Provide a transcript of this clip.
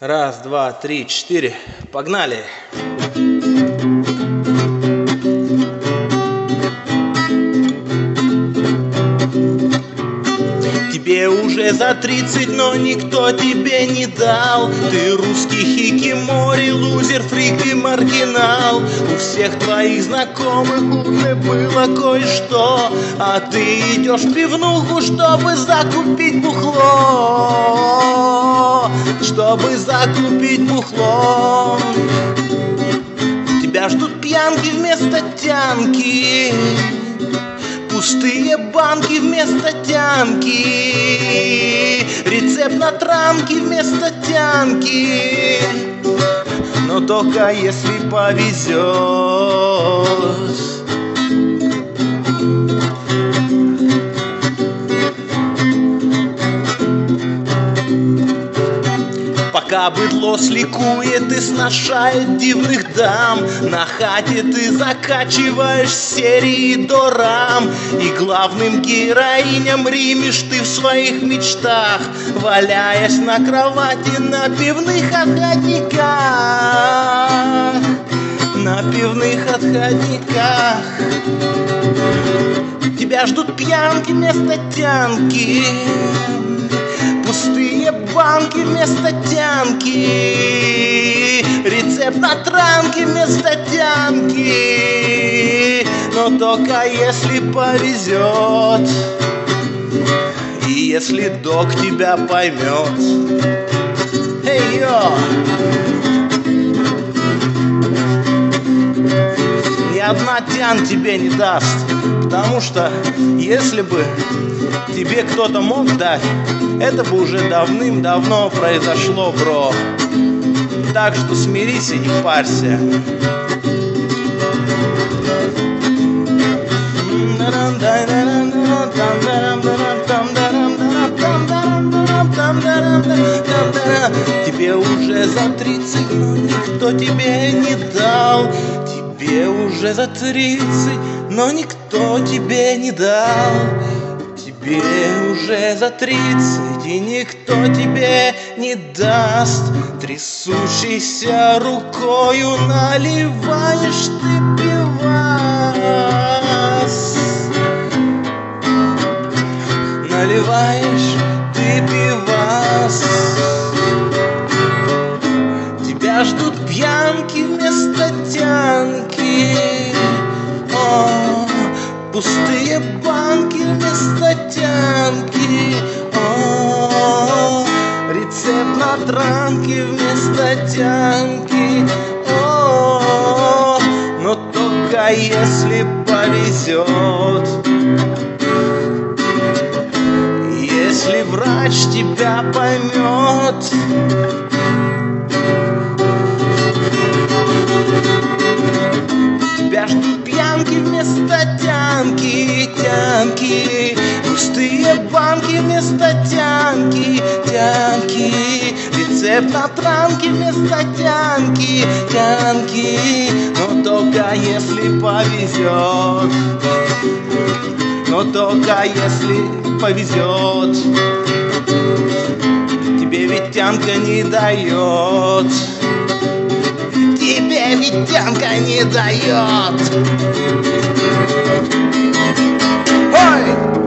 Раз, два, три, четыре. Погнали. Тебе уже за тридцать, но никто тебе не дал Ты русский хикимори, лузер, фрик и маргинал У всех твоих знакомых уже было кое-что А ты идешь в пивнуху, чтобы закупить бухло Чтобы закупить бухло Тебя ждут пьянки вместо тянки Пустые банки вместо тянки Рецепт на транки вместо тянки. Но только если повезет Пока быдло сликует и сношает дивных дам. На хате ты закачиваешь серии до И главным героиням римишь ты в своих мечтах Валяясь на кровати на пивных отходниках На пивных отходниках Тебя ждут пьянки вместо тянки вместо тянки. Рецепт на транки вместо тянки. Но только если повезет. И если док тебя поймет. Эй, йо! Одна тян тебе не даст Потому что если бы тебе кто-то мог дать, это бы уже давным-давно произошло, бро. Так что смирись и не парься. Тебе уже за тридцать, но никто тебе не дал. Тебе уже за тридцать, но никто тебе не дал. Тебе уже за тридцать, и никто тебе не даст. Трясущейся рукою наливаешь ты пивас. Наливаешь пустые банки вместо тянки. О, рецепт на транки вместо тянки. О, но только если повезет. Если врач тебя поймет. Тебя вместо тянки, тянки. Рецепт на транки вместо тянки, тянки. Но только если повезет. Но только если повезет. Тебе ведь тянка не дает. Тебе ведь тянка не дает. Ой!